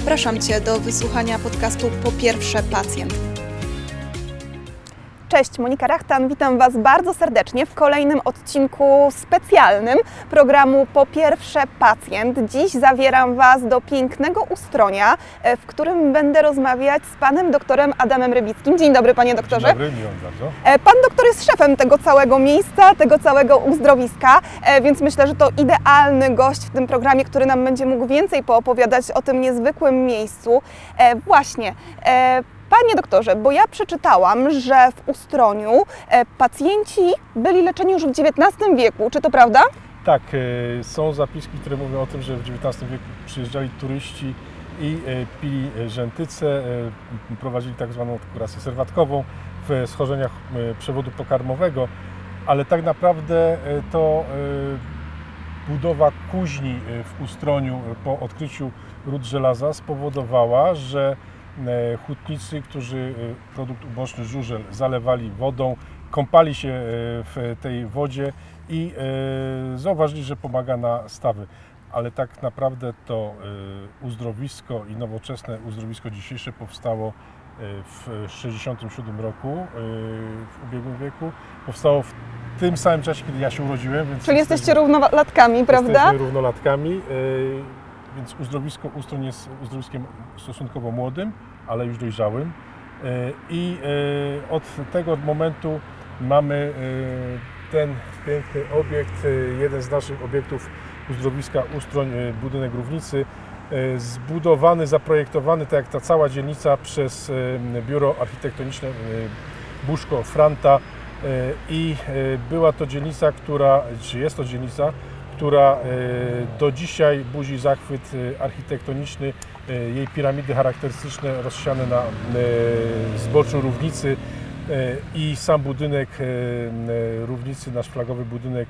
Zapraszam Cię do wysłuchania podcastu Po pierwsze pacjent. Cześć, Monika Rachtan, witam Was bardzo serdecznie w kolejnym odcinku specjalnym programu Po pierwsze pacjent. Dziś zabieram Was do pięknego ustronia, e, w którym będę rozmawiać z panem doktorem Adamem Rybickim. Dzień dobry, panie doktorze. Dzień dobry, miło bardzo. E, Pan doktor jest szefem tego całego miejsca, tego całego uzdrowiska, e, więc myślę, że to idealny gość w tym programie, który nam będzie mógł więcej poopowiadać o tym niezwykłym miejscu. Właśnie. Panie doktorze, bo ja przeczytałam, że w Ustroniu e, pacjenci byli leczeni już w XIX wieku, czy to prawda? Tak, e, są zapiski, które mówią o tym, że w XIX wieku przyjeżdżali turyści i e, pili e, rzętycę, e, prowadzili tak zwaną kurację serwatkową w schorzeniach przewodu pokarmowego, ale tak naprawdę to budowa kuźni w Ustroniu po odkryciu ród żelaza spowodowała, że hutnicy, którzy e, produkt uboczny żużel zalewali wodą, kąpali się e, w tej wodzie i e, zauważyli, że pomaga na stawy. Ale tak naprawdę to e, uzdrowisko i nowoczesne uzdrowisko dzisiejsze powstało e, w 1967 roku, e, w ubiegłym wieku. Powstało w tym samym czasie, kiedy ja się urodziłem. Więc Czyli jesteście równolatkami, prawda? Jesteśmy równolatkami, więc uzdrowisko Ustroń jest uzdrowiskiem stosunkowo młodym, ale już dojrzałym. Yy, I yy, od tego momentu mamy yy, ten piękny obiekt, jeden z naszych obiektów uzdrowiska Ustroń, budynek Równicy, zbudowany, zaprojektowany, tak jak ta cała dzielnica, przez biuro architektoniczne Buszko Franta. I była to dzielnica, która, czy jest to dzielnica, która e, do dzisiaj budzi zachwyt e, architektoniczny. E, Jej piramidy charakterystyczne rozsiane na e, zboczu równicy e, i sam budynek równicy, nasz flagowy budynek,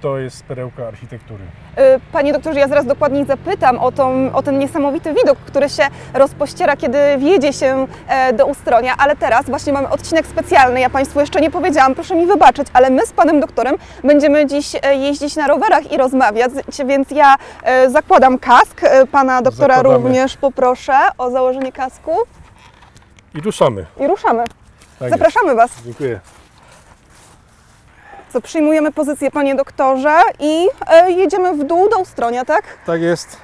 to jest perełka architektury. Y, Panie doktorze, ja zaraz dokładniej zapytam o, tą, o ten niesamowity widok, który się rozpościera, kiedy wjedzie się e, do Ustronia, ale teraz właśnie mamy odcinek specjalny. Ja Państwu jeszcze nie powiedziałam, proszę mi wybaczyć, ale my z Panem doktorem będziemy dziś e, jeździć na rowerach i rozmawiać, więc ja e, zakładam kask. E, Pana doktora Zakładamy. również poproszę o założenie kasku I ruszamy. i ruszamy. Tak Zapraszamy Was. Jest. Dziękuję. Co, przyjmujemy pozycję, Panie doktorze, i e, jedziemy w dół do Ustronia, tak? Tak jest.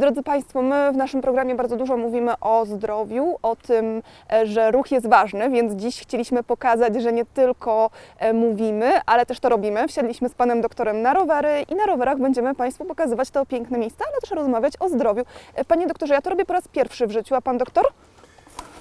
Drodzy Państwo, my w naszym programie bardzo dużo mówimy o zdrowiu, o tym, e, że ruch jest ważny, więc dziś chcieliśmy pokazać, że nie tylko e, mówimy, ale też to robimy. Wsiadliśmy z Panem doktorem na rowery i na rowerach będziemy Państwu pokazywać to piękne miejsca, ale też rozmawiać o zdrowiu. E, Panie doktorze, ja to robię po raz pierwszy w życiu, a Pan doktor?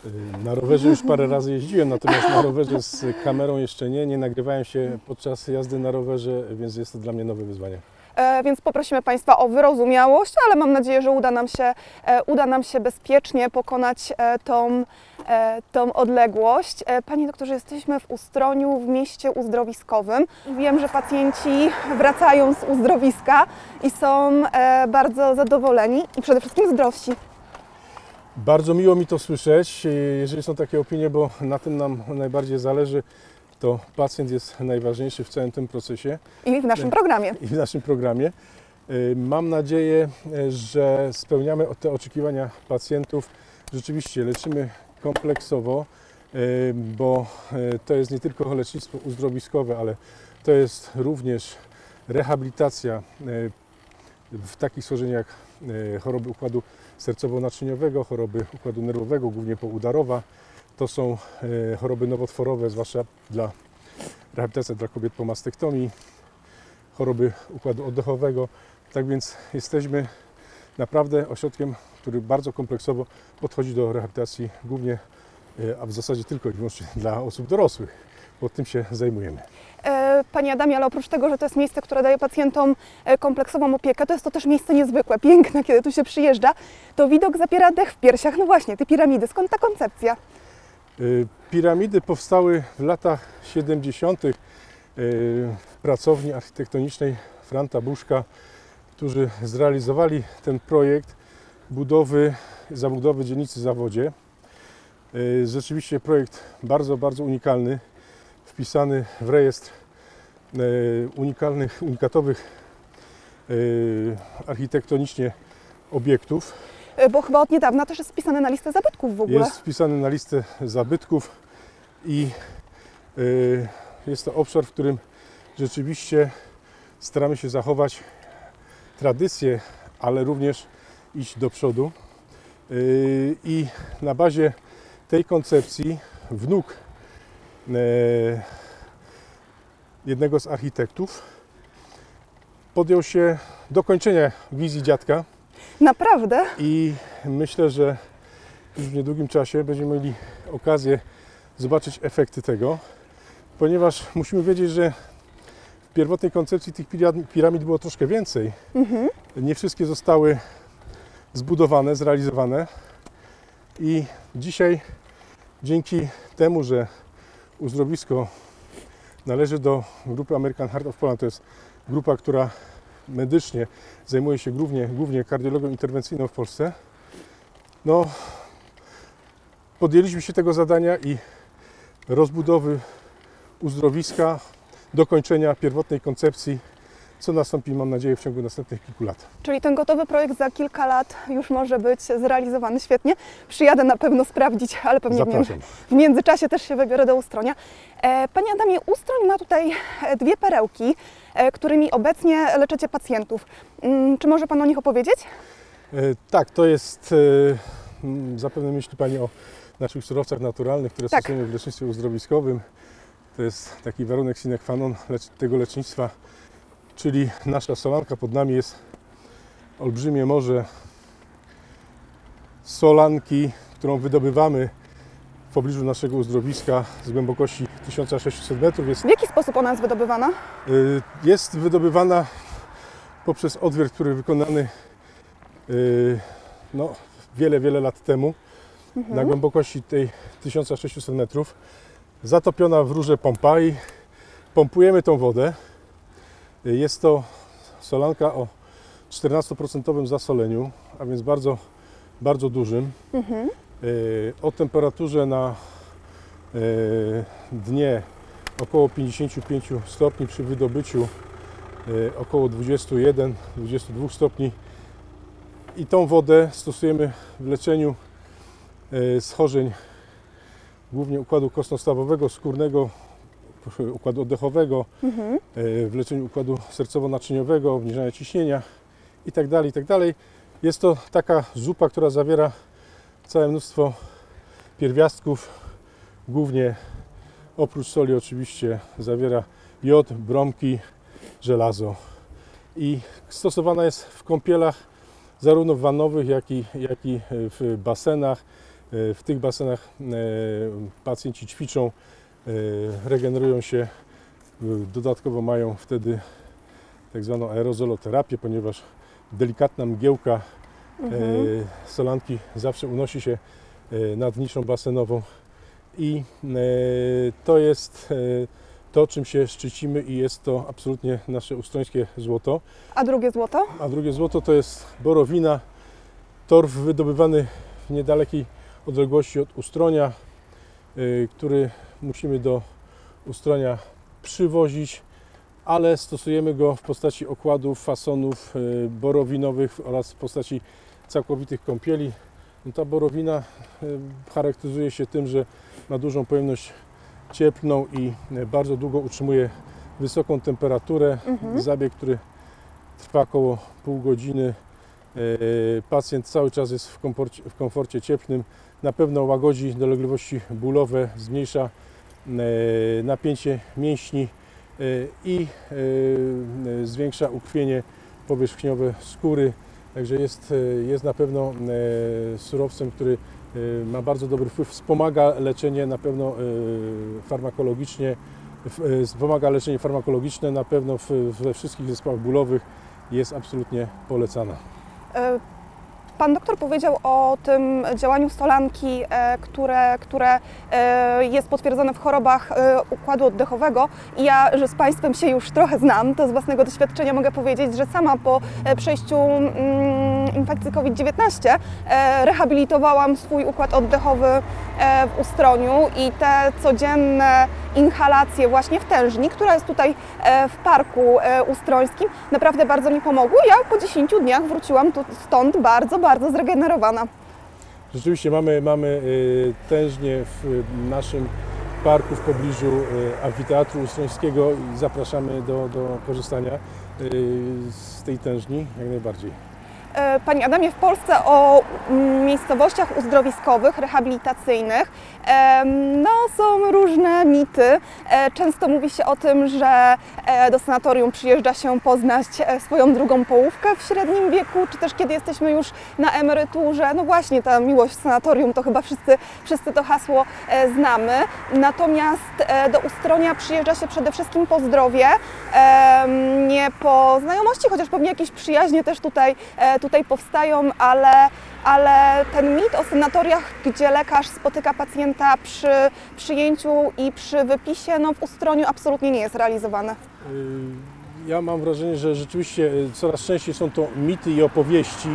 Y, Na rowerze już parę razy jeździłem, natomiast na rowerze z kamerą jeszcze nie. Nie nagrywałem się podczas jazdy na rowerze, więc jest to dla mnie nowe wyzwanie. E, więc poprosimy Państwa o wyrozumiałość, ale mam nadzieję, że uda nam się, e, uda nam się bezpiecznie pokonać e, tą, e, tą odległość. E, Panie doktorze, jesteśmy w Ustroniu, w mieście uzdrowiskowym. Wiem, że pacjenci wracają z uzdrowiska i są e, bardzo zadowoleni i przede wszystkim zdrowsi. Bardzo miło mi to słyszeć, y, jeżeli są takie opinie, bo na tym nam najbardziej zależy. To pacjent jest najważniejszy w całym tym procesie I w naszym programie. i w naszym programie. Y, Mam nadzieję, y, że spełniamy te oczekiwania pacjentów. Rzeczywiście leczymy kompleksowo, bo to jest nie tylko lecznictwo uzdrowiskowe, ale to jest również rehabilitacja w takich schorzeniach y, choroby układu sercowo-naczyniowego, choroby układu nerwowego, głównie poudarowa. To są y, choroby nowotworowe, zwłaszcza dla rehabilitacja dla kobiet po mastektomii, choroby układu oddechowego. Tak więc jesteśmy naprawdę ośrodkiem, który bardzo kompleksowo podchodzi do rehabilitacji głównie, y, a w zasadzie tylko i wyłącznie dla osób dorosłych, bo tym się zajmujemy. E, Panie Adamie, ale oprócz tego, że to jest miejsce, które daje pacjentom e, kompleksową opiekę, to jest to też miejsce niezwykłe, piękne, kiedy tu się przyjeżdża. To widok zapiera dech w piersiach. No właśnie, te piramidy, skąd ta koncepcja? Y, Piramidy powstały w latach 70. y, w pracowni architektonicznej Franta Buszka, którzy zrealizowali ten projekt budowy, zabudowy dzielnicy Zawodzie. Rzeczywiście projekt bardzo, bardzo unikalny, wpisany w rejestr y, unikalnych, unikatowych y, architektonicznie obiektów. E, Bo chyba od niedawna też jest wpisany na listę zabytków w ogóle. Jest wpisany na listę zabytków i jest to obszar, w którym rzeczywiście staramy się zachować tradycję, ale również iść do przodu. I na bazie tej koncepcji wnuk e, jednego z architektów podjął się dokończenia wizji dziadka. Naprawdę? I myślę, że już w niedługim czasie będziemy mieli okazję zobaczyć efekty tego, ponieważ musimy wiedzieć, że w pierwotnej koncepcji tych piram- piramid było troszkę więcej. Nie wszystkie zostały zbudowane, zrealizowane. I dzisiaj dzięki temu, że uzdrowisko należy do grupy American Heart of Poland, to jest grupa, która medycznie zajmuje się głównie, głównie kardiologią interwencyjną w Polsce. No, podjęliśmy się tego zadania i rozbudowy uzdrowiska, dokończenia pierwotnej koncepcji, co nastąpi, mam nadzieję, w ciągu następnych kilku lat. Czyli ten gotowy projekt za kilka lat już może być zrealizowany świetnie. Przyjadę na pewno sprawdzić, ale pewnie Zapraszam. w międzyczasie też się wybiorę do Ustronia. E, Panie Adamie, Ustroń ma tutaj e, dwie perełki, e, którymi obecnie leczycie pacjentów. Mm, Czy może Pan o nich opowiedzieć? Tak, to jest, mm, zapewne myśli Pani o naszych surowcach naturalnych, które Tak. stosujemy w lecznictwie uzdrowiskowym. To jest taki warunek sine qua non tego lecznictwa, czyli nasza solanka pod nami jest olbrzymie morze solanki, którą wydobywamy w pobliżu naszego uzdrowiska z głębokości 1600 metrów. Jest W jaki sposób ona jest wydobywana? Y, Jest wydobywana poprzez odwiert, który wykonany y, no, wiele, wiele lat temu na głębokości tej 1600 metrów. Zatopiona w rurze pompa i pompujemy tą wodę. Jest to solanka o 14% zasoleniu, a więc bardzo, bardzo dużym. Y, O temperaturze na y, dnie około 55 stopni przy wydobyciu y, około 21-22 stopni i tą wodę stosujemy w leczeniu schorzeń głównie układu kostno-stawowego, skórnego, układu oddechowego, y, w leczeniu układu sercowo-naczyniowego, obniżania ciśnienia itd., itd. Jest to taka zupa, która zawiera całe mnóstwo pierwiastków, głównie Oprócz soli oczywiście zawiera jod, bromki, żelazo i stosowana jest w kąpielach zarówno wannowych, jak i, jak i w basenach. W tych basenach e, pacjenci ćwiczą, e, regenerują się, dodatkowo mają wtedy tak zwaną aerozoloterapię, ponieważ delikatna mgiełka e, solanki zawsze unosi się e, nad niszą basenową i e, to jest e, to, czym się szczycimy i jest to absolutnie nasze ustrońskie złoto. A drugie złoto? A drugie złoto to jest borowina, torf wydobywany w niedalekiej odległości od ustronia, który musimy do ustronia przywozić, ale stosujemy go w postaci okładów, fasonów y, borowinowych oraz w postaci całkowitych kąpieli. No ta borowina y, charakteryzuje się tym, że ma dużą pojemność cieplną i y, bardzo długo utrzymuje wysoką temperaturę. Zabieg, który trwa około pół godziny. Pacjent cały czas jest w komforcie, w komforcie cieplnym. Na pewno łagodzi dolegliwości bólowe, zmniejsza e, napięcie mięśni e, i e, zwiększa ukrwienie powierzchniowe skóry. Także jest, jest na pewno surowcem, który ma bardzo dobry wpływ, wspomaga leczenie na pewno farmakologicznie, wspomaga leczenie farmakologiczne na pewno we wszystkich zespołach bólowych jest absolutnie polecana. Pan doktor powiedział o tym działaniu stolanki, e, które, które e, jest potwierdzone w chorobach e, układu oddechowego. Ja, że z Państwem się już trochę znam, to z własnego doświadczenia mogę powiedzieć, że sama po przejściu mm, infekcji COVID-19 e, rehabilitowałam swój układ oddechowy e, w Ustroniu i te codzienne inhalacje właśnie w tężni, która jest tutaj e, w parku ustrońskim, naprawdę bardzo mi pomogły. Ja po 10 dniach wróciłam tu, stąd bardzo, bardzo zregenerowana. Rzeczywiście mamy, mamy y, tężnie w naszym parku w pobliżu y, amfiteatru ustrońskiego i zapraszamy do, do korzystania y, z tej tężni jak najbardziej. E, Panie Adamie, w Polsce o mm, miejscowościach uzdrowiskowych, rehabilitacyjnych no, są różne mity. E, Często mówi się o tym, że e, do sanatorium przyjeżdża się poznać e, swoją drugą połówkę w średnim wieku, czy też kiedy jesteśmy już na emeryturze. No właśnie, ta miłość w sanatorium to chyba wszyscy, wszyscy to hasło znamy. Natomiast do Ustronia przyjeżdża się przede wszystkim po zdrowie, nie po znajomości, chociaż pewnie jakieś przyjaźnie też tutaj, tutaj powstają, ale, ale ten mit o sanatoriach, gdzie lekarz spotyka pacjenta przy przyjęciu i przy wypisie, no w Ustroniu absolutnie nie jest realizowany. Ja mam wrażenie, że rzeczywiście y, coraz częściej są to mity i opowieści.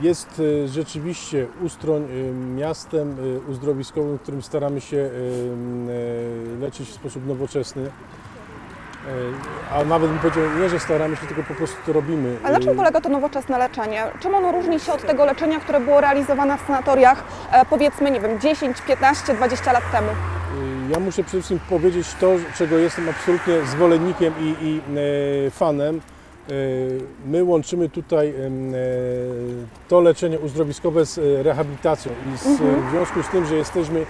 Jest y, rzeczywiście Ustroń y, miastem uzdrowiskowym, w którym staramy się leczyć w sposób nowoczesny. Y, A nawet bym powiedział, nie, że staramy się, tylko po prostu to robimy. A na czym Y, polega to nowoczesne leczenie? Czym ono różni się od tego leczenia, które było realizowane w sanatoriach e, powiedzmy, nie wiem, 10, 15, 20 lat temu? Ja muszę przede wszystkim powiedzieć to, czego jestem absolutnie zwolennikiem i, i e, fanem. E, My łączymy tutaj e, to leczenie uzdrowiskowe z e, rehabilitacją i z, w związku z tym, że jesteśmy e,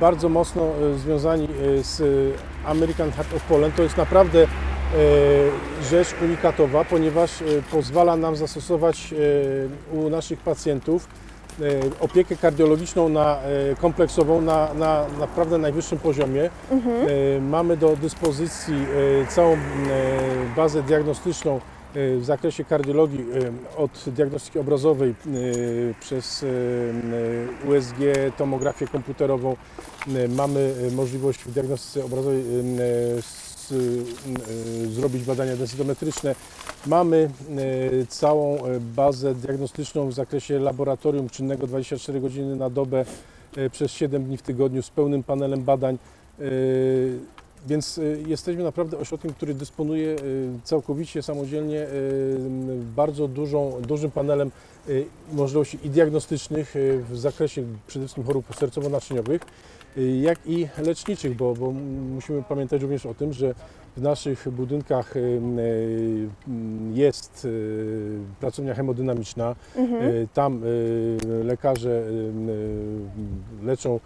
bardzo mocno e, związani e, z American Heart of Poland, to jest naprawdę e, rzecz unikatowa, ponieważ e, pozwala nam zastosować e, u naszych pacjentów e, opiekę kardiologiczną na, e, kompleksową na, na naprawdę najwyższym poziomie. E, Mamy do dyspozycji e, całą e, bazę diagnostyczną e, w zakresie kardiologii e, od diagnostyki obrazowej e, przez e, e, USG, tomografię komputerową. E, Mamy e, możliwość w diagnostyce obrazowej e, e, zrobić badania densytometryczne. Mamy e, całą e, bazę diagnostyczną w zakresie laboratorium czynnego 24 godziny na dobę e, przez 7 dni w tygodniu z pełnym panelem badań. Więc e, jesteśmy naprawdę ośrodkiem, który dysponuje e, całkowicie samodzielnie e, bardzo dużą, dużym panelem możliwości i diagnostycznych w zakresie przede wszystkim chorób sercowo-naczyniowych, jak i leczniczych, bo, bo musimy pamiętać również o tym, że w naszych budynkach jest pracownia hemodynamiczna. E, Tam lekarze leczą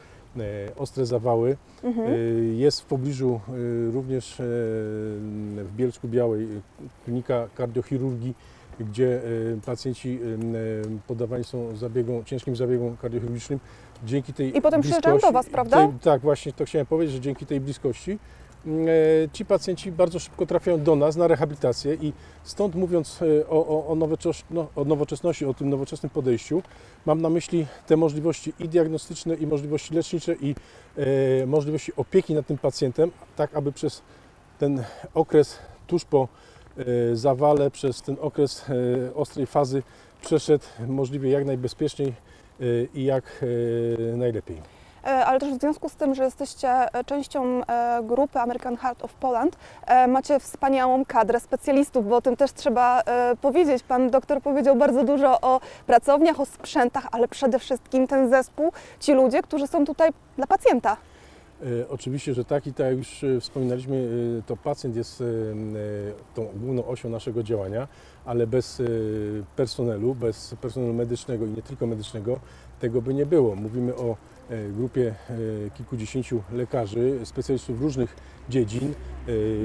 ostre zawały. Mhm. E, Jest w pobliżu e, również e, w Bielsku Białej klinika kardiochirurgii, gdzie e, pacjenci e, poddawani są zabiegom, ciężkim zabiegom kardiochirurgicznym. Dzięki tej I potem przyjeżdżają do Was, prawda? Tej, tak, właśnie to chciałem powiedzieć, że dzięki tej bliskości e, ci pacjenci bardzo szybko trafiają do nas na rehabilitację i stąd mówiąc e, o, o, o, nowoczes- no, o nowoczesności, o tym nowoczesnym podejściu, mam na myśli te możliwości i diagnostyczne, i możliwości lecznicze, i e, możliwości opieki nad tym pacjentem, tak aby przez ten okres tuż po e, zawale, przez ten okres e, ostrej fazy przeszedł możliwie jak najbezpieczniej e, i jak e, najlepiej. E, ale też w związku z tym, że jesteście e, częścią e, grupy American Heart of Poland, macie wspaniałą kadrę specjalistów, bo o tym też trzeba powiedzieć. Pan doktor powiedział bardzo dużo o pracowniach, o sprzętach, ale przede wszystkim ten zespół, ci ludzie, którzy są tutaj dla pacjenta. Oczywiście, że tak i tak jak już wspominaliśmy, to pacjent jest tą główną osią naszego działania, ale bez personelu, bez personelu medycznego i nie tylko medycznego tego by nie było. Mówimy o grupie e, kilkudziesięciu lekarzy, specjalistów różnych dziedzin, e,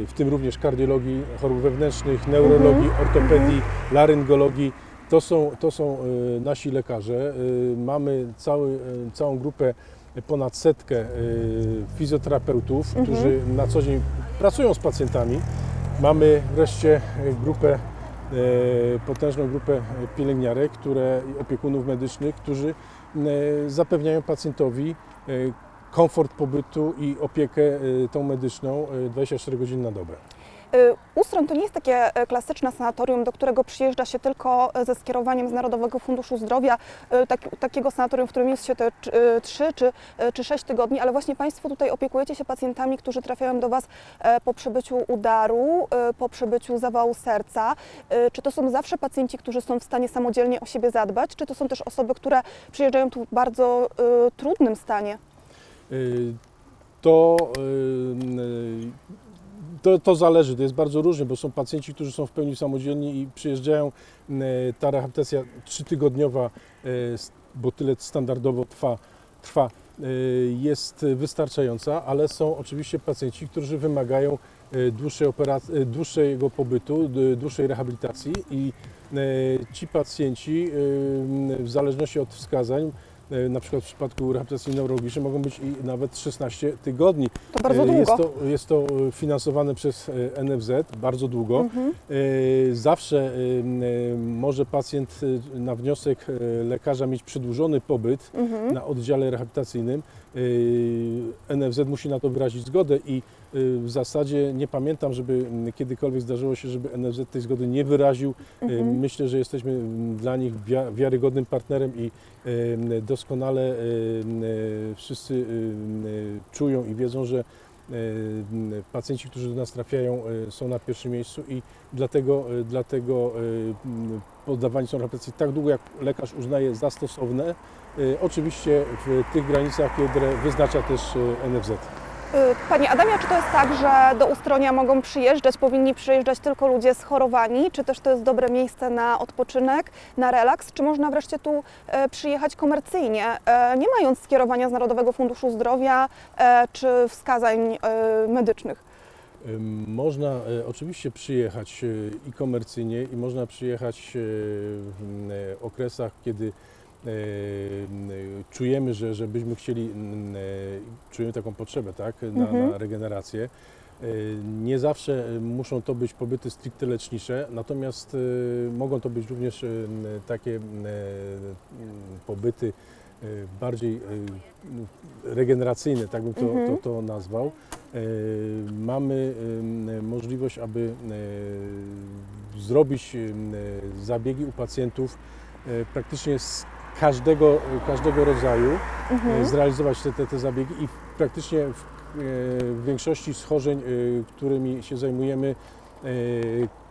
w tym również kardiologii, chorób wewnętrznych, neurologii, ortopedii, laryngologii. To są, to są e, nasi lekarze. E, Mamy cały, e, całą grupę ponad setkę e, fizjoterapeutów, którzy na co dzień pracują z pacjentami. Mamy wreszcie e, grupę, e, potężną grupę pielęgniarek, które, opiekunów medycznych, którzy e, zapewniają pacjentowi e, komfort pobytu i opiekę e, tą medyczną e, 24 godziny na dobę. Y, Ustroń to nie jest takie e, klasyczne sanatorium, do którego przyjeżdża się tylko e, ze skierowaniem z Narodowego Funduszu Zdrowia, e, tak, takiego sanatorium, w którym jest się te 3 czy, e, czy 6 tygodni, ale właśnie Państwo tutaj opiekujecie się pacjentami, którzy trafiają do Was e, po przebyciu udaru, e, po przebyciu zawału serca. E, Czy to są zawsze pacjenci, którzy są w stanie samodzielnie o siebie zadbać, czy to są też osoby, które przyjeżdżają tu w bardzo e, trudnym stanie? To, to, to zależy, to jest bardzo różnie, bo są pacjenci, którzy są w pełni samodzielni i przyjeżdżają. y, Ta rehabilitacja trzytygodniowa, s- bo tyle standardowo trwa, trwa y, jest wystarczająca, ale są oczywiście pacjenci, którzy wymagają dłuższej operacji, dłuższego pobytu, dłuższej rehabilitacji i ci pacjenci w zależności od wskazań E, na przykład w przypadku rehabilitacji neurologicznej mogą być i nawet 16 tygodni. To bardzo E, długo. Jest to, jest to e, finansowane przez e, NFZ bardzo długo. Mhm. E, Zawsze e, e, może pacjent e, na wniosek e, lekarza mieć przedłużony pobyt Mhm. na oddziale rehabilitacyjnym. E, NFZ musi na to wyrazić zgodę i e, w zasadzie nie pamiętam, żeby m, kiedykolwiek zdarzyło się, żeby NFZ tej zgody nie wyraził. E, Mhm. Myślę, że jesteśmy m, dla nich wia- wiarygodnym partnerem i m, doskonale wszyscy czują i wiedzą, że pacjenci, którzy do nas trafiają, są na pierwszym miejscu i dlatego, dlatego poddawani są rehabilitacji tak długo, jak lekarz uznaje za stosowne. Oczywiście w tych granicach, które wyznacza też NFZ. Y, Panie Adamie, czy to jest tak, że do Ustronia mogą przyjeżdżać, powinni przyjeżdżać tylko ludzie schorowani, czy też to jest dobre miejsce na odpoczynek, na relaks, czy można wreszcie tu e, przyjechać komercyjnie, e, nie mając skierowania z Narodowego Funduszu Zdrowia e, czy wskazań medycznych? Można oczywiście przyjechać i komercyjnie, i można przyjechać w okresach, kiedy czujemy, że, że byśmy chcieli, m, e, czujemy taką potrzebę tak, na, Mhm. na regenerację. Nie zawsze muszą to być pobyty stricte lecznicze, natomiast mogą to być również takie pobyty bardziej regeneracyjne, tak bym to, Mhm. to, to nazwał. Mamy możliwość, aby zrobić zabiegi u pacjentów praktycznie z każdego, każdego rodzaju, e, Mhm. zrealizować te, te, te zabiegi i praktycznie w, e, w większości schorzeń, e, którymi się zajmujemy, e,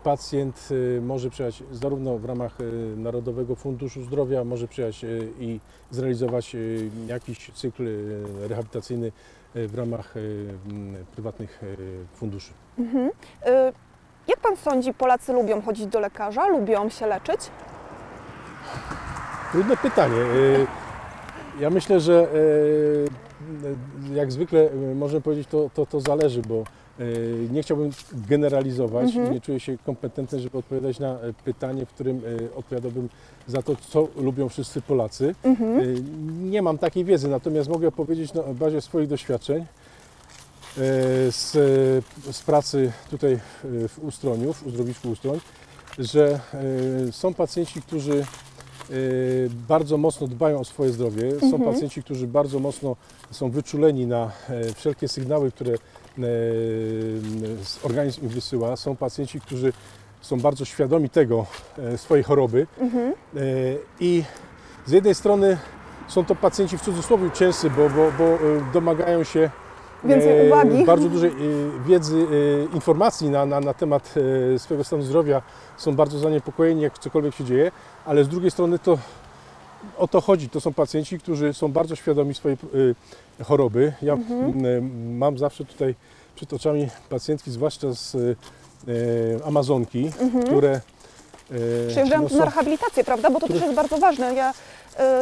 pacjent e, może przyjechać zarówno w ramach e, Narodowego Funduszu Zdrowia, może przyjechać e, i zrealizować e, jakiś cykl e, rehabilitacyjny e, w ramach e, prywatnych e, funduszy. Mhm. Jak Pan sądzi, Polacy lubią chodzić do lekarza, lubią się leczyć? Trudne pytanie. E, Ja myślę, że e, jak zwykle można powiedzieć, to, to, to zależy, bo nie chciałbym generalizować, Mhm. nie czuję się kompetentny, żeby odpowiadać na e, pytanie, w którym e, odpowiadałbym za to, co lubią wszyscy Polacy. Mhm. Nie mam takiej wiedzy, natomiast mogę powiedzieć na bazie swoich doświadczeń e, z, z pracy tutaj w- Ustroniu, w uzdrowisku Ustroń, że są pacjenci, którzy bardzo mocno dbają o swoje zdrowie. Są Mhm. pacjenci, którzy bardzo mocno są wyczuleni na e, wszelkie sygnały, które e, organizm im wysyła. Są pacjenci, którzy są bardzo świadomi tego, e, swojej choroby. Mhm. I z jednej strony są to pacjenci w cudzysłowie ciężcy, bo, bo, bo domagają się Więcej uwagi. bardzo dużej e, wiedzy, e, informacji na, na, na temat e, swojego stanu zdrowia, są bardzo zaniepokojeni, jak cokolwiek się dzieje, ale z drugiej strony to o to chodzi. To są pacjenci, którzy są bardzo świadomi swojej e, choroby. Ja Mhm. mam zawsze tutaj przed oczami pacjentki, zwłaszcza z e, Amazonki, Mhm. które e, Przyjeżdżają no, tu na rehabilitację, prawda? Bo to też jest bardzo ważne. Ja e,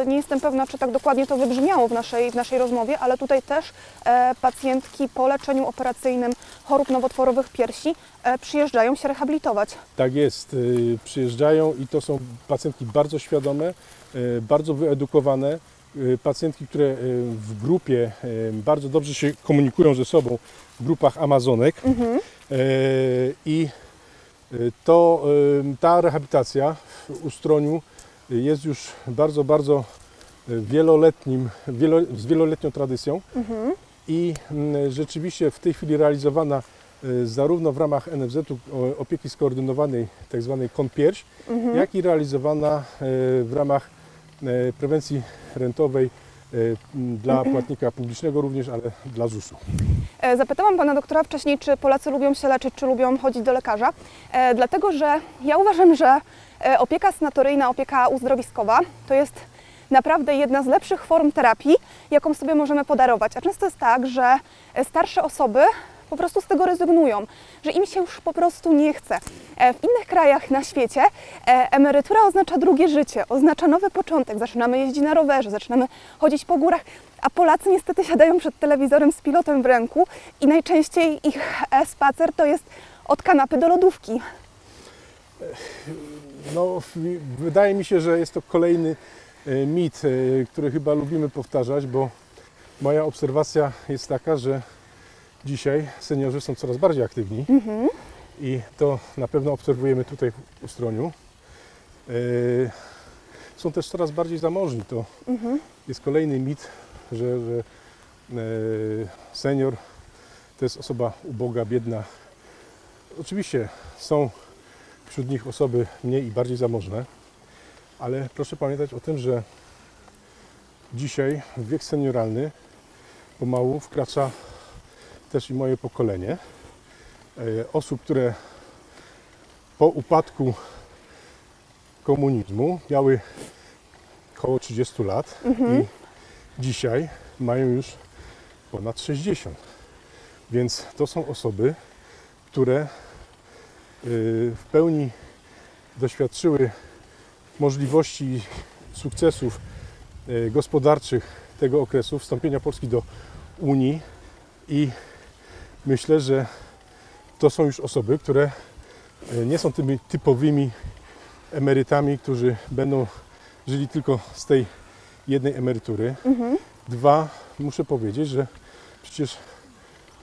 nie jestem pewna, czy tak dokładnie to wybrzmiało w naszej, w naszej rozmowie, ale tutaj też e, pacjentki po leczeniu operacyjnym chorób nowotworowych piersi e, przyjeżdżają się rehabilitować. Tak jest. y, Przyjeżdżają i to są pacjentki bardzo świadome, y, bardzo wyedukowane, y, pacjentki, które y, w grupie y, bardzo dobrze się komunikują ze sobą w grupach Amazonek Mhm. Y, i y, to y, ta rehabilitacja w Ustroniu jest już bardzo, bardzo y, wieloletnim, wielo, z wieloletnią tradycją Mhm. i mm, rzeczywiście w tej chwili realizowana y, zarówno w ramach NFZ-u opieki skoordynowanej, tak zwanej konpierś, jak i realizowana y, w ramach prewencji rentowej dla płatnika publicznego również, ale dla ZUS-u. E, Zapytałam pana doktora wcześniej, czy Polacy lubią się leczyć, czy lubią chodzić do lekarza, e, dlatego że ja uważam, że e, opieka sanatoryjna, opieka uzdrowiskowa to jest naprawdę jedna z lepszych form terapii, jaką sobie możemy podarować. A często jest tak, że e, starsze osoby po prostu z tego rezygnują, że im się już po prostu nie chce. E, W innych krajach na świecie e, emerytura oznacza drugie życie, oznacza nowy początek. Zaczynamy jeździć na rowerze, zaczynamy chodzić po górach, a Polacy niestety siadają przed telewizorem z pilotem w ręku i najczęściej ich e, spacer to jest od kanapy do lodówki. No, wydaje mi się, że jest to kolejny e, mit, e, który chyba lubimy powtarzać, bo moja obserwacja jest taka, że dzisiaj seniorzy są coraz bardziej aktywni i to na pewno obserwujemy tutaj w Ustroniu. E, Są też coraz bardziej zamożni. To jest kolejny mit, że, że senior to jest osoba uboga, biedna. Oczywiście są wśród nich osoby mniej i bardziej zamożne, ale proszę pamiętać o tym, że dzisiaj w wiek senioralny pomału wkracza też i moje pokolenie e, osób, które po upadku komunizmu miały około 30 lat i dzisiaj mają już ponad 60. Więc to są osoby, które w pełni doświadczyły możliwości sukcesów y, gospodarczych tego okresu wstąpienia Polski do Unii i myślę, że to są już osoby, które y, nie są tymi typowymi emerytami, którzy będą żyli tylko z tej jednej emerytury. Dwa, muszę powiedzieć, że przecież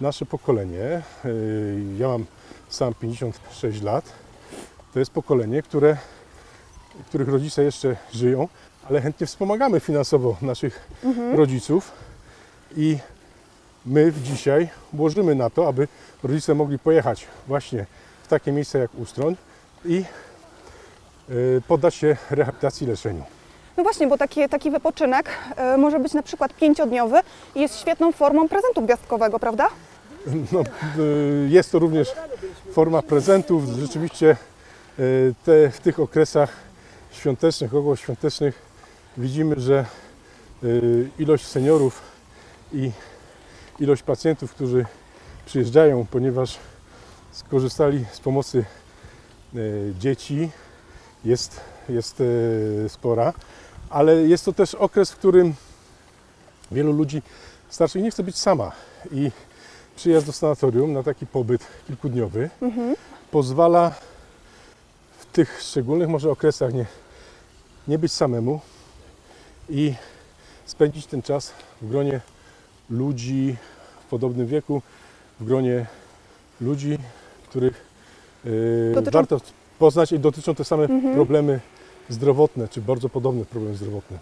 nasze pokolenie, y, ja mam sam 56 lat, to jest pokolenie, które, których rodzice jeszcze żyją, ale chętnie wspomagamy finansowo naszych rodziców i my dzisiaj włożymy na to, aby rodzice mogli pojechać właśnie w takie miejsca jak Ustroń i y, poddać się rehabilitacji leczeniu. No właśnie, bo taki, taki wypoczynek e, może być na przykład pięciodniowy i jest świetną formą prezentu gwiazdkowego, prawda? No, y, jest to również forma prezentów. Rzeczywiście y, te, w tych okresach świątecznych, okołoświątecznych widzimy, że y, ilość seniorów i ilość pacjentów, którzy przyjeżdżają, ponieważ skorzystali z pomocy y, dzieci, jest, jest spora, ale jest to też okres, w którym wielu ludzi starszych nie chce być sama i przyjazd do sanatorium na taki pobyt kilkudniowy pozwala w tych szczególnych może okresach nie, nie być samemu i spędzić ten czas w gronie ludzi w podobnym wieku, w gronie ludzi, których yy, Dotyczą- warto poznać i dotyczą te same problemy zdrowotne, czy bardzo podobne problemy zdrowotne.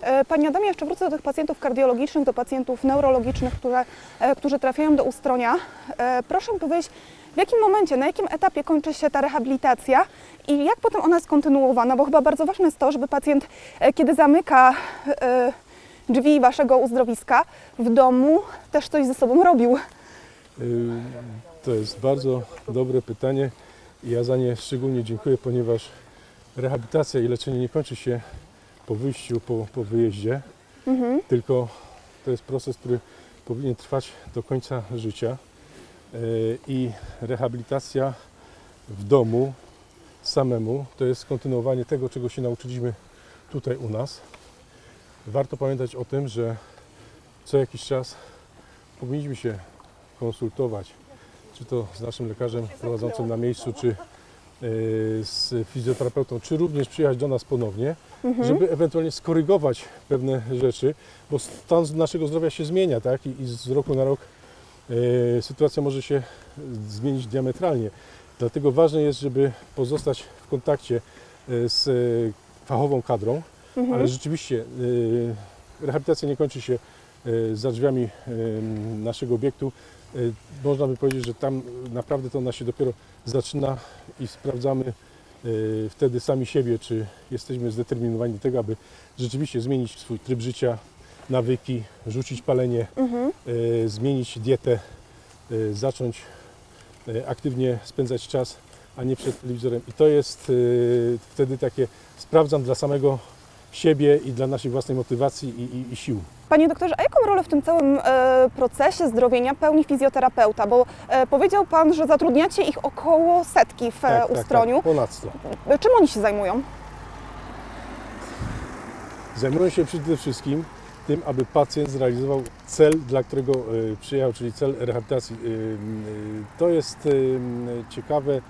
E, Panie Adamie, jeszcze wrócę do tych pacjentów kardiologicznych, do pacjentów neurologicznych, które, e, którzy trafiają do Ustronia. E, Proszę powiedzieć, w jakim momencie, na jakim etapie kończy się ta rehabilitacja i jak potem ona jest kontynuowana, bo chyba bardzo ważne jest to, żeby pacjent, kiedy zamyka drzwi Waszego uzdrowiska w domu, też coś ze sobą robił. To jest bardzo dobre pytanie ja za nie szczególnie dziękuję, ponieważ rehabilitacja i leczenie nie kończy się po wyjściu, po, po wyjeździe, tylko to jest proces, który powinien trwać do końca życia. Y, i rehabilitacja w domu samemu to jest kontynuowanie tego, czego się nauczyliśmy tutaj u nas. Warto pamiętać o tym, że co jakiś czas powinniśmy się konsultować, czy to z naszym lekarzem prowadzącym na miejscu, czy e, z fizjoterapeutą, czy również przyjechać do nas ponownie, żeby ewentualnie skorygować pewne rzeczy, bo stan naszego zdrowia się zmienia, tak? I, i z roku na rok e, sytuacja może się zmienić diametralnie. Dlatego ważne jest, żeby pozostać w kontakcie e, z e, fachową kadrą, ale rzeczywiście e, rehabilitacja nie kończy się e, za drzwiami naszego obiektu. można by powiedzieć, że tam naprawdę to ona się dopiero zaczyna i sprawdzamy wtedy sami siebie, czy jesteśmy zdeterminowani do tego, aby rzeczywiście zmienić swój tryb życia, nawyki, rzucić palenie, Mhm. y, zmienić dietę, y, zacząć y, aktywnie spędzać czas, a nie przed telewizorem. I to jest y, wtedy takie sprawdzam dla samego siebie i dla naszej własnej motywacji i, i, i sił. Panie doktorze, a jaką rolę w tym całym e, procesie zdrowienia pełni fizjoterapeuta? Bo e, powiedział Pan, że zatrudniacie ich około setki w e, Ustroniu. Tak, ponad 100. E, Czym oni się zajmują? Zajmują się przede wszystkim tym, aby pacjent zrealizował cel, dla którego przyjechał, czyli cel rehabilitacji. To jest ciekawe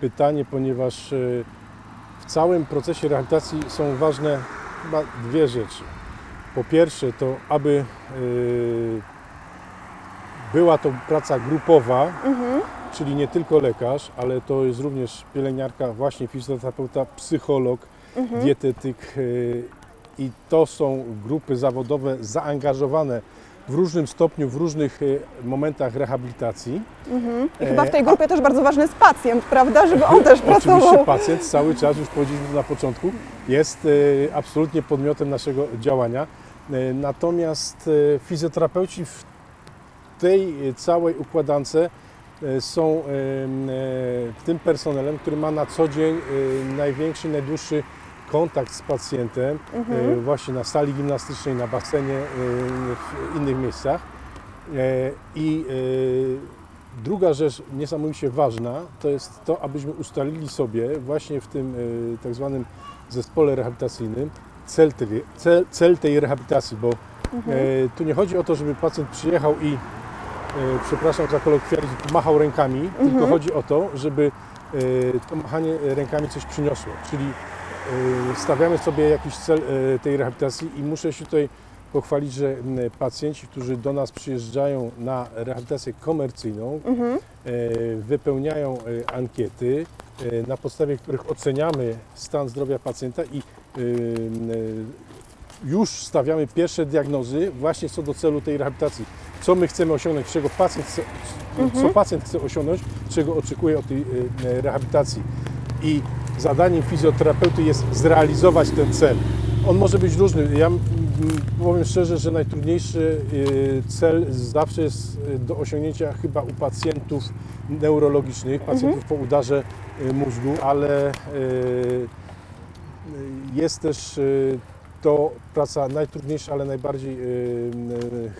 pytanie, ponieważ w całym procesie rehabilitacji są ważne chyba dwie rzeczy. Po pierwsze to, aby y, była to praca grupowa, Mhm. czyli nie tylko lekarz, ale to jest również pielęgniarka, właśnie fizjoterapeuta, psycholog, Mhm. dietetyk y, i to są grupy zawodowe zaangażowane w różnym stopniu, w różnych y, momentach rehabilitacji. Mhm. I E, chyba w tej grupie też bardzo ważny jest pacjent, prawda? Żeby on też Oczywiście pracował. pacjent cały czas, już powiedzieliśmy na początku, jest absolutnie podmiotem naszego działania. Y, Natomiast y, fizjoterapeuci w tej y, całej układance są tym personelem, który ma na co dzień największy, najdłuższy kontakt z pacjentem, Mhm. właśnie na sali gimnastycznej, na basenie, w innych miejscach. E, I e, druga rzecz niesamowicie ważna to jest to, abyśmy ustalili sobie właśnie w tym e, tak zwanym zespole rehabilitacyjnym cel tej, cel, cel tej rehabilitacji, bo Mhm. e, tu nie chodzi o to, żeby pacjent przyjechał i e, przepraszam za kolokwializm, machał rękami, tylko Mhm. chodzi o to, żeby e, to machanie rękami coś przyniosło, czyli e, stawiamy sobie jakiś cel e, tej rehabilitacji i muszę się tutaj pochwalić, że pacjenci, którzy do nas przyjeżdżają na rehabilitację komercyjną, Mhm. e, wypełniają ankiety, na podstawie których oceniamy stan zdrowia pacjenta i m, e, już stawiamy pierwsze diagnozy właśnie co do celu tej rehabilitacji. Co my chcemy osiągnąć, czego pacjent chce, co Mhm. pacjent chce osiągnąć, czego oczekuje od tej rehabilitacji. I zadaniem fizjoterapeuty jest zrealizować ten cel. On może być różny. Ja powiem szczerze, że najtrudniejszy y, cel zawsze jest y, do osiągnięcia chyba u pacjentów neurologicznych, pacjentów po udarze y, mózgu, ale jest też to praca najtrudniejsza, ale najbardziej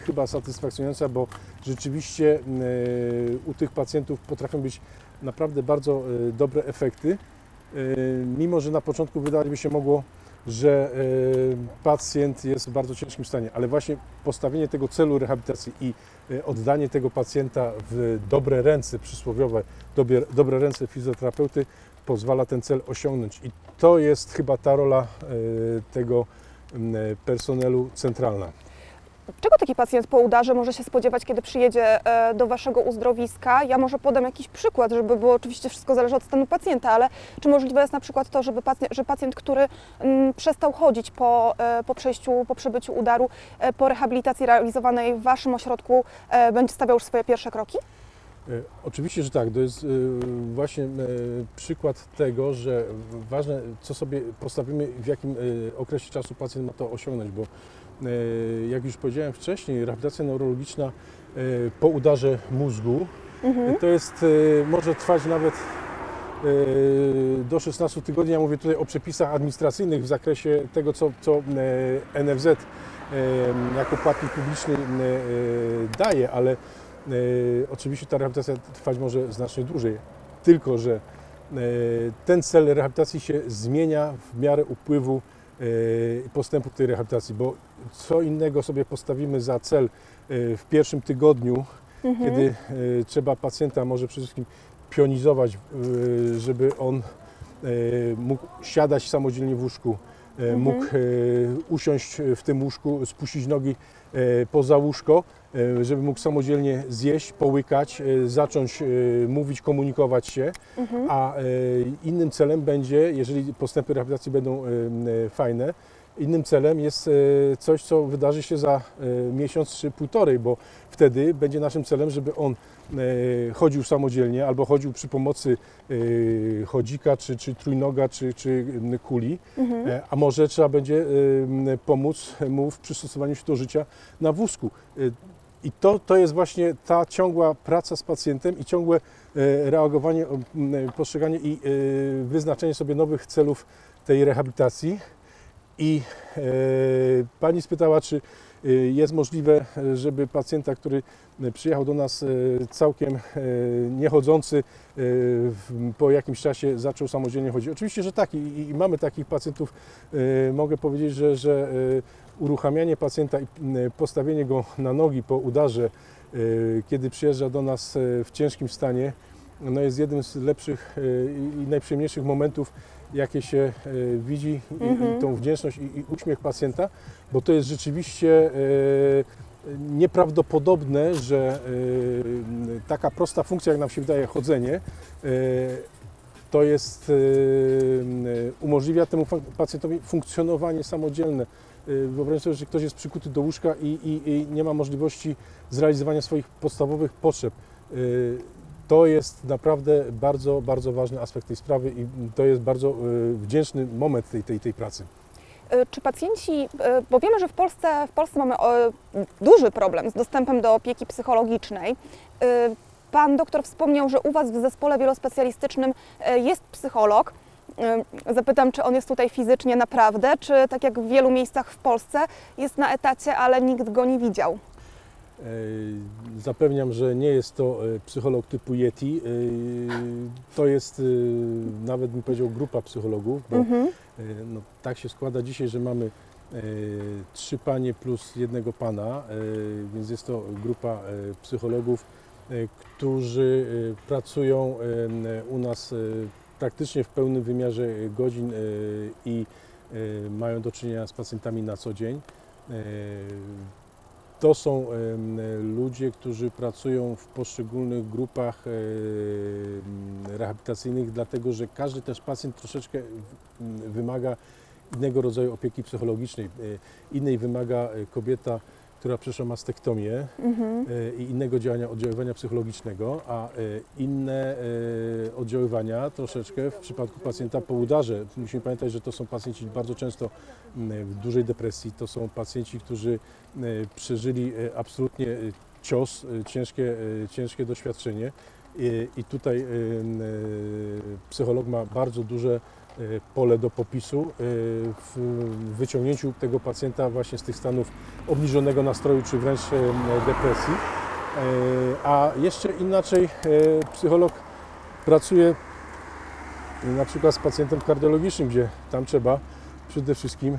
chyba satysfakcjonująca, bo rzeczywiście u tych pacjentów potrafią być naprawdę bardzo dobre efekty, mimo że na początku wydawać by się mogło, że y, pacjent jest w bardzo ciężkim stanie, ale właśnie postawienie tego celu rehabilitacji i y, oddanie tego pacjenta w dobre ręce przysłowiowe, dobre, dobre ręce fizjoterapeuty pozwala ten cel osiągnąć. I to jest chyba ta rola y, tego personelu centralna. Czego taki pacjent po udarze może się spodziewać, kiedy przyjedzie e, do Waszego uzdrowiska? Ja może podam jakiś przykład, żeby było oczywiście wszystko zależy od stanu pacjenta, ale czy możliwe jest na przykład to, żeby pacjent, że pacjent, który mm, przestał chodzić po, e, po przejściu, po przebyciu udaru, e, po rehabilitacji realizowanej w Waszym ośrodku, będzie stawiał już swoje pierwsze kroki? Oczywiście, że tak. To jest właśnie przykład tego, że ważne, co sobie postawimy, w jakim okresie czasu pacjent ma to osiągnąć, bo jak już powiedziałem wcześniej, rehabilitacja neurologiczna e, po udarze mózgu Mhm. to jest, e, może trwać nawet e, do 16 tygodni. Ja mówię tutaj o przepisach administracyjnych w zakresie tego, co, co e, NFZ e, jako płatnik publiczny e, daje, ale e, oczywiście ta rehabilitacja trwać może znacznie dłużej. Tylko, że e, ten cel rehabilitacji się zmienia w miarę upływu e, postępu tej rehabilitacji, bo co innego sobie postawimy za cel e, w pierwszym tygodniu, Mhm. kiedy e, trzeba pacjenta może przede wszystkim pionizować, e, żeby on mógł siadać samodzielnie w łóżku, Mhm. mógł e, usiąść w tym łóżku, spuścić nogi poza łóżko, żeby mógł samodzielnie zjeść, połykać, e, zacząć e, mówić, komunikować się, Mhm. a e, innym celem będzie, jeżeli postępy rehabilitacji będą e, fajne, Innym celem jest e, coś, co wydarzy się za e, miesiąc czy półtorej, bo wtedy będzie naszym celem, żeby on e, chodził samodzielnie albo chodził przy pomocy e, chodzika, czy, czy trójnoga, czy, czy kuli, E, a może trzeba będzie e, pomóc mu w przystosowaniu się do życia na wózku. E, I to, to jest właśnie ta ciągła praca z pacjentem i ciągłe e, reagowanie, m, postrzeganie i e, wyznaczenie sobie nowych celów tej rehabilitacji. I e, pani spytała, czy e, jest możliwe, e, żeby pacjenta, który e, przyjechał do nas e, całkiem e, niechodzący, e, po jakimś czasie zaczął samodzielnie chodzić. Oczywiście, że tak i, mamy takich pacjentów. E, Mogę powiedzieć, że, że e, uruchamianie pacjenta i m, postawienie go na nogi po udarze, e, kiedy przyjeżdża do nas e, w ciężkim stanie, no jest jednym z lepszych e, i najprzyjemniejszych momentów, jakie się widzi i, Mhm. i tą wdzięczność i, uśmiech pacjenta, bo to jest rzeczywiście nieprawdopodobne, że taka prosta funkcja, jak nam się wydaje, chodzenie, to jest, umożliwia temu pacjentowi funkcjonowanie samodzielne. E, Wyobraźcie sobie, że ktoś jest przykuty do łóżka i, i, i nie ma możliwości zrealizowania swoich podstawowych potrzeb. E, To jest naprawdę bardzo, bardzo ważny aspekt tej sprawy i to jest bardzo e, wdzięczny moment tej, tej, tej pracy. Y, Czy pacjenci, y, bo wiemy, że w Polsce, w Polsce mamy e, duży problem z dostępem do opieki psychologicznej. Y, Pan doktor wspomniał, że u Was w zespole wielospecjalistycznym e, jest psycholog. Zapytam, czy on jest tutaj fizycznie naprawdę, czy tak jak w wielu miejscach w Polsce jest na etacie, ale nikt go nie widział. Zapewniam, że nie jest to e, psycholog typu Yeti. To jest e, nawet bym powiedział grupa psychologów, bo Mhm. e, no, tak się składa dzisiaj, że mamy trzy panie plus jednego pana, więc jest to grupa psychologów, którzy pracują u nas praktycznie w pełnym wymiarze godzin e, i e, mają do czynienia z pacjentami na co dzień. E, To są ludzie, którzy pracują w poszczególnych grupach rehabilitacyjnych, dlatego że każdy też pacjent troszeczkę wymaga innego rodzaju opieki psychologicznej. E, Innej wymaga e, kobieta, która przeszła mastektomię Mhm. e, i innego działania, oddziaływania psychologicznego, a e, inne e, oddziaływania troszeczkę w przypadku pacjenta po udarze. Musimy pamiętać, że to są pacjenci bardzo często w dużej depresji, to są pacjenci, którzy przeżyli absolutnie cios, ciężkie, ciężkie doświadczenie I- tutaj psycholog ma bardzo duże pole do popisu e, w wyciągnięciu tego pacjenta właśnie z tych stanów obniżonego nastroju czy wręcz e, depresji. A jeszcze inaczej psycholog pracuje na przykład z pacjentem kardiologicznym, gdzie tam trzeba przede wszystkim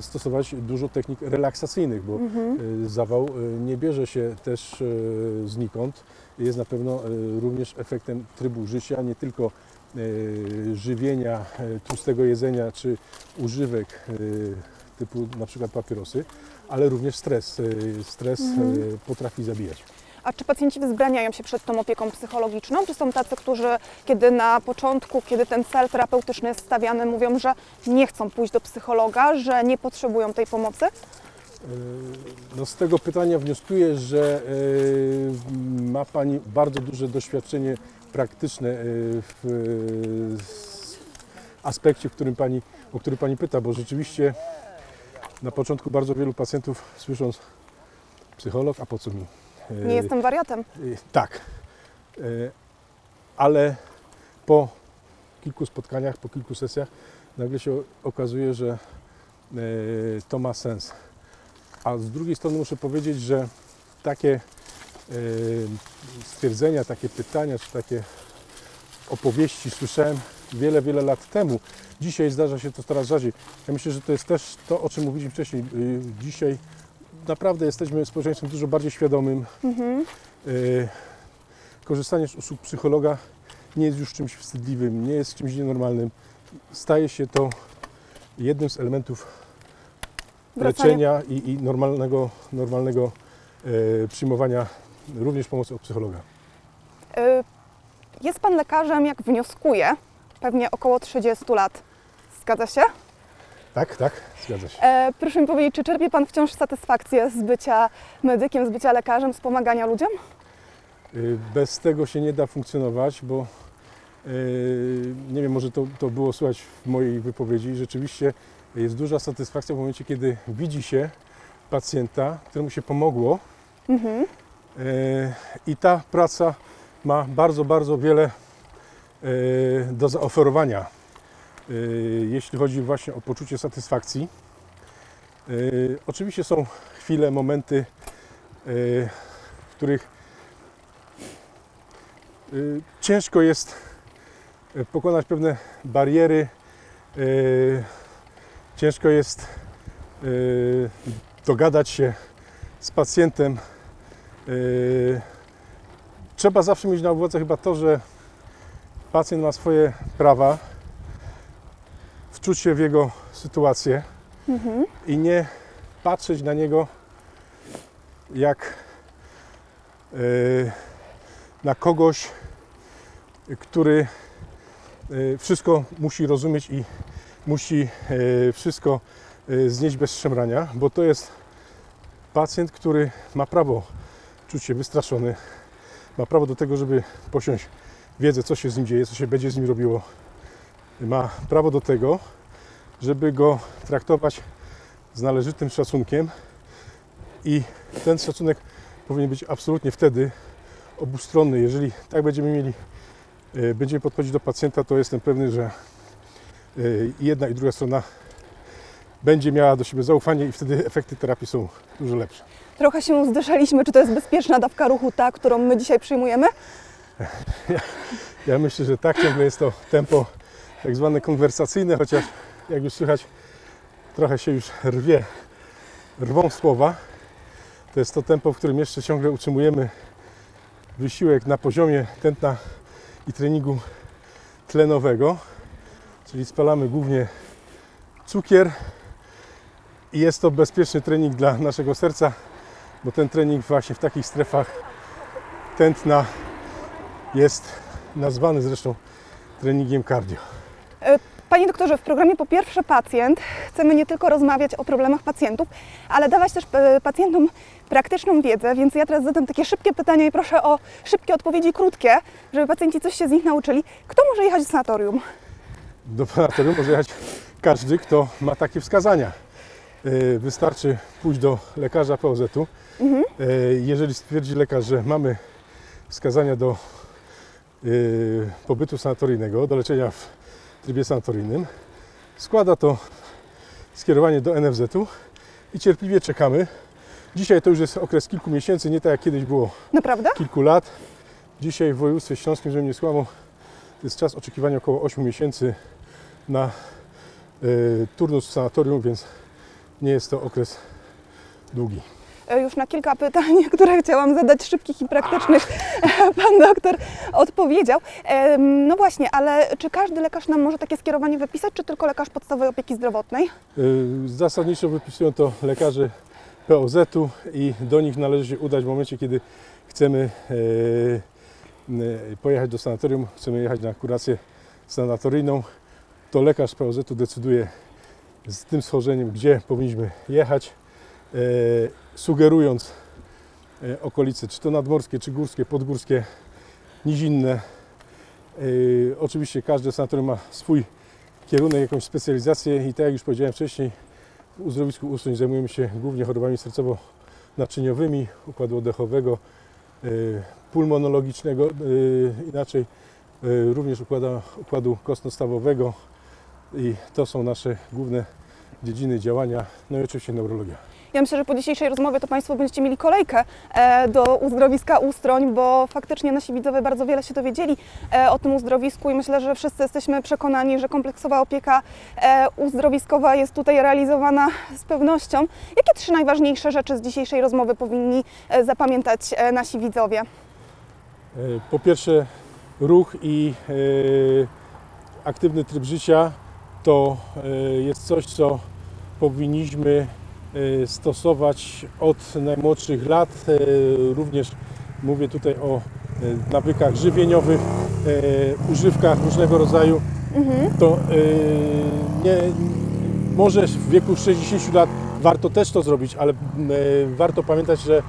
stosować dużo technik relaksacyjnych, bo Mhm. zawał nie bierze się też znikąd. Jest na pewno również efektem trybu życia, nie tylko żywienia, e, tłustego jedzenia czy używek e, typu na przykład papierosy, ale również stres. E, Stres e, Mhm. potrafi zabijać. A czy pacjenci wzbraniają się przed tą opieką psychologiczną? Czy są tacy, którzy kiedy na początku, kiedy ten cel terapeutyczny jest stawiany, mówią, że nie chcą pójść do psychologa, że nie potrzebują tej pomocy? E, No z tego pytania wnioskuję, że e, ma Pani bardzo duże doświadczenie praktyczne e, w s- aspekcie, w którym pani, o który Pani pyta, bo rzeczywiście na początku bardzo wielu pacjentów słysząc psycholog, a po co mi? E, Nie jestem wariatem. Y, Tak, Y, ale po kilku spotkaniach, po kilku sesjach nagle się okazuje, że y, to ma sens. A z drugiej strony muszę powiedzieć, że takie y, stwierdzenia, takie pytania, czy takie opowieści słyszałem wiele, wiele lat temu. Dzisiaj zdarza się to coraz rzadziej. Ja myślę, że to jest też to, o czym mówiliśmy wcześniej. Y, Dzisiaj naprawdę jesteśmy społeczeństwem dużo bardziej świadomym, Mhm. E, Korzystanie z usług psychologa nie jest już czymś wstydliwym, nie jest czymś nienormalnym. Staje się to jednym z elementów Wracanie- leczenia i, i normalnego, normalnego przyjmowania również pomocy od psychologa. Y, Jest Pan lekarzem, jak wnioskuję, pewnie około 30 lat. Zgadza się? Tak, tak, zgadza się. E, proszę mi powiedzieć, czy czerpie Pan wciąż satysfakcję z bycia medykiem, z bycia lekarzem, z pomagania ludziom? Y, Bez tego się nie da funkcjonować, bo y, nie wiem, może to, to było słychać w mojej wypowiedzi. Rzeczywiście jest duża satysfakcja w momencie, kiedy widzi się pacjenta, któremu się pomogło. Mhm. Y, I ta praca ma bardzo, bardzo wiele y, do zaoferowania, y, jeśli chodzi właśnie o poczucie satysfakcji. Oczywiście są chwile, momenty, w których ciężko jest pokonać pewne bariery, ciężko jest dogadać się z pacjentem. Y, Trzeba zawsze mieć na uwadze chyba to, że pacjent ma swoje prawa, wczuć się w jego sytuację Mhm. i nie patrzeć na niego jak y, na kogoś, który y, wszystko musi rozumieć i musi wszystko znieść bez szemrania, bo to jest pacjent, który ma prawo czuć się wystraszony, ma prawo do tego, żeby posiąść wiedzę, co się z nim dzieje, co się będzie z nim robiło. Ma prawo do tego, żeby go traktować z należytym szacunkiem i ten szacunek powinien być absolutnie wtedy obustronny. Jeżeli tak będziemy mieli, e, będziemy podchodzić do pacjenta, to jestem pewny, że e, jedna i druga strona będzie miała do siebie zaufanie i wtedy efekty terapii są dużo lepsze. Trochę się zdyszaliśmy, czy to jest bezpieczna dawka ruchu, ta, którą my dzisiaj przyjmujemy? Ja myślę, że tak ciągle jest to tempo tak zwane konwersacyjne, chociaż jak już słychać, trochę się już rwie, rwą słowa. To jest to tempo, w którym jeszcze ciągle utrzymujemy wysiłek na poziomie tętna i treningu tlenowego, czyli spalamy głównie cukier i jest to bezpieczny trening dla naszego serca, bo ten trening właśnie w takich strefach tętna jest nazwany zresztą treningiem cardio. E, Panie doktorze, w programie Po Pierwsze Pacjent chcemy nie tylko rozmawiać o problemach pacjentów, ale dawać też e, pacjentom praktyczną wiedzę, więc ja teraz zadam takie szybkie pytania i proszę o szybkie odpowiedzi, krótkie, żeby pacjenci coś się z nich nauczyli. Kto może jechać do sanatorium? Do sanatorium może jechać każdy, kto ma takie wskazania. Yy, Wystarczy pójść do lekarza POZ-u. Yy, Jeżeli stwierdzi lekarz, że mamy wskazania do yy, pobytu sanatoryjnego, do leczenia w trybie sanatoryjnym, składa to skierowanie do NFZ-u i cierpliwie czekamy. Dzisiaj to już jest okres kilku miesięcy, nie tak jak kiedyś było Naprawdę? kilku lat. Dzisiaj w województwie śląskim, żeby nie to jest czas oczekiwania około 8 miesięcy na y, turnus w sanatorium, więc nie jest to okres długi. E, Już na kilka pytań, które chciałam zadać szybkich i praktycznych, pan doktor odpowiedział. Em, No właśnie, ale czy każdy lekarz nam może takie skierowanie wypisać, czy tylko lekarz podstawowej opieki zdrowotnej? Y, Zasadniczo wypisują to lekarze POZ-u i do nich należy się udać w momencie, kiedy chcemy pojechać do sanatorium, chcemy jechać na kurację sanatoryjną, to lekarz POZ-u decyduje z tym schorzeniem, gdzie powinniśmy jechać, sugerując y, okolice, czy to nadmorskie, czy górskie, podgórskie, nizinne. Y, Oczywiście każde sanatorium ma swój kierunek, jakąś specjalizację i tak jak już powiedziałem wcześniej, w uzdrowisku Ustoń zajmujemy się głównie chorobami sercowo-naczyniowymi, układu oddechowego, y, pulmonologicznego, inaczej również układa, układu kostno-stawowego i to są nasze główne dziedziny działania, no i oczywiście neurologia. Ja myślę, że po dzisiejszej rozmowie to Państwo będziecie mieli kolejkę e, do uzdrowiska Ustroń, bo faktycznie nasi widzowie bardzo wiele się dowiedzieli e, o tym uzdrowisku i myślę, że wszyscy jesteśmy przekonani, że kompleksowa opieka e, uzdrowiskowa jest tutaj realizowana z pewnością. Jakie trzy najważniejsze rzeczy z dzisiejszej rozmowy powinni zapamiętać nasi widzowie? Po pierwsze, ruch i aktywny tryb życia to jest coś, co powinniśmy stosować od najmłodszych lat. E, Również mówię tutaj o e, nawykach żywieniowych, używkach różnego rodzaju. To e, nie, może w wieku 60 lat warto też to zrobić, ale warto pamiętać, że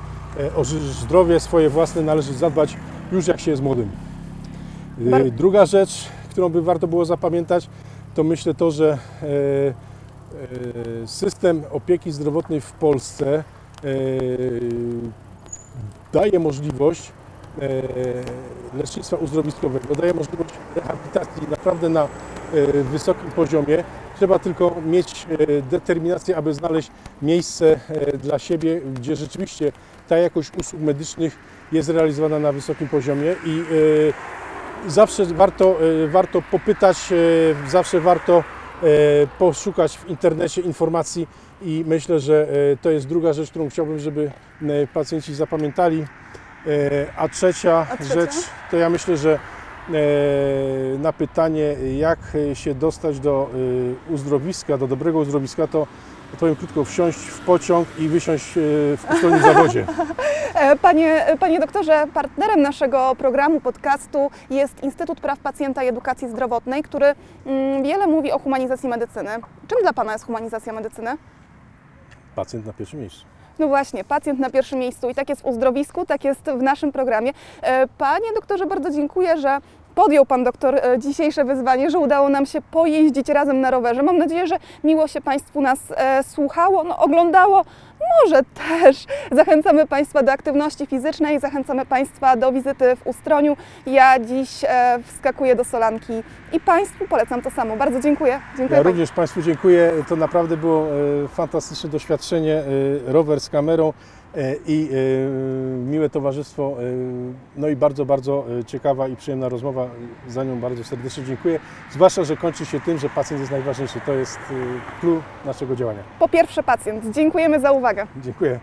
o zdrowie swoje własne należy zadbać już jak się jest młodym. Druga rzecz, którą by warto było zapamiętać, to myślę to, że system opieki zdrowotnej w Polsce e, daje możliwość e, lecznictwa uzdrowiskowego, daje możliwość rehabilitacji naprawdę na e, wysokim poziomie. Trzeba tylko mieć e, determinację, aby znaleźć miejsce e, dla siebie, gdzie rzeczywiście ta jakość usług medycznych jest realizowana na wysokim poziomie i e, zawsze warto, e, warto popytać, e, zawsze warto e, poszukać w internecie informacji i myślę, że e, to jest druga rzecz, którą chciałbym, żeby e, pacjenci zapamiętali. E, A trzecia, A trzecia? rzecz, to ja myślę, że e, na pytanie, jak się dostać do e, uzdrowiska, do dobrego uzdrowiska, to powiem krótko, wsiąść w pociąg i wysiąść e, w ustroju zawodzie. E, Panie, panie doktorze, partnerem naszego programu, podcastu jest Instytut Praw Pacjenta i Edukacji Zdrowotnej, który mm, wiele mówi o humanizacji medycyny. Czym dla Pana jest humanizacja medycyny? Pacjent na pierwszym miejscu. No właśnie, pacjent na pierwszym miejscu i tak jest w uzdrowisku, tak jest w naszym programie. E, Panie doktorze, bardzo dziękuję, że podjął Pan doktor e, dzisiejsze wyzwanie, że udało nam się pojeździć razem na rowerze. Mam nadzieję, że miło się Państwu nas e, słuchało, no, oglądało. Może też zachęcamy Państwa do aktywności fizycznej, zachęcamy Państwa do wizyty w Ustroniu. Ja dziś e, wskakuję do Solanki i Państwu polecam to samo. Bardzo dziękuję. Dziękuję Ja Pani. również Państwu dziękuję. To naprawdę było e, fantastyczne doświadczenie. e, Rower z kamerą i e, miłe towarzystwo. e, No i bardzo, bardzo e, ciekawa i przyjemna rozmowa. Za nią bardzo serdecznie dziękuję. Zwłaszcza, że kończy się tym, że pacjent jest najważniejszy. To jest e, clue naszego działania. Po pierwsze pacjent. Dziękujemy za uwagę. Dziękuję.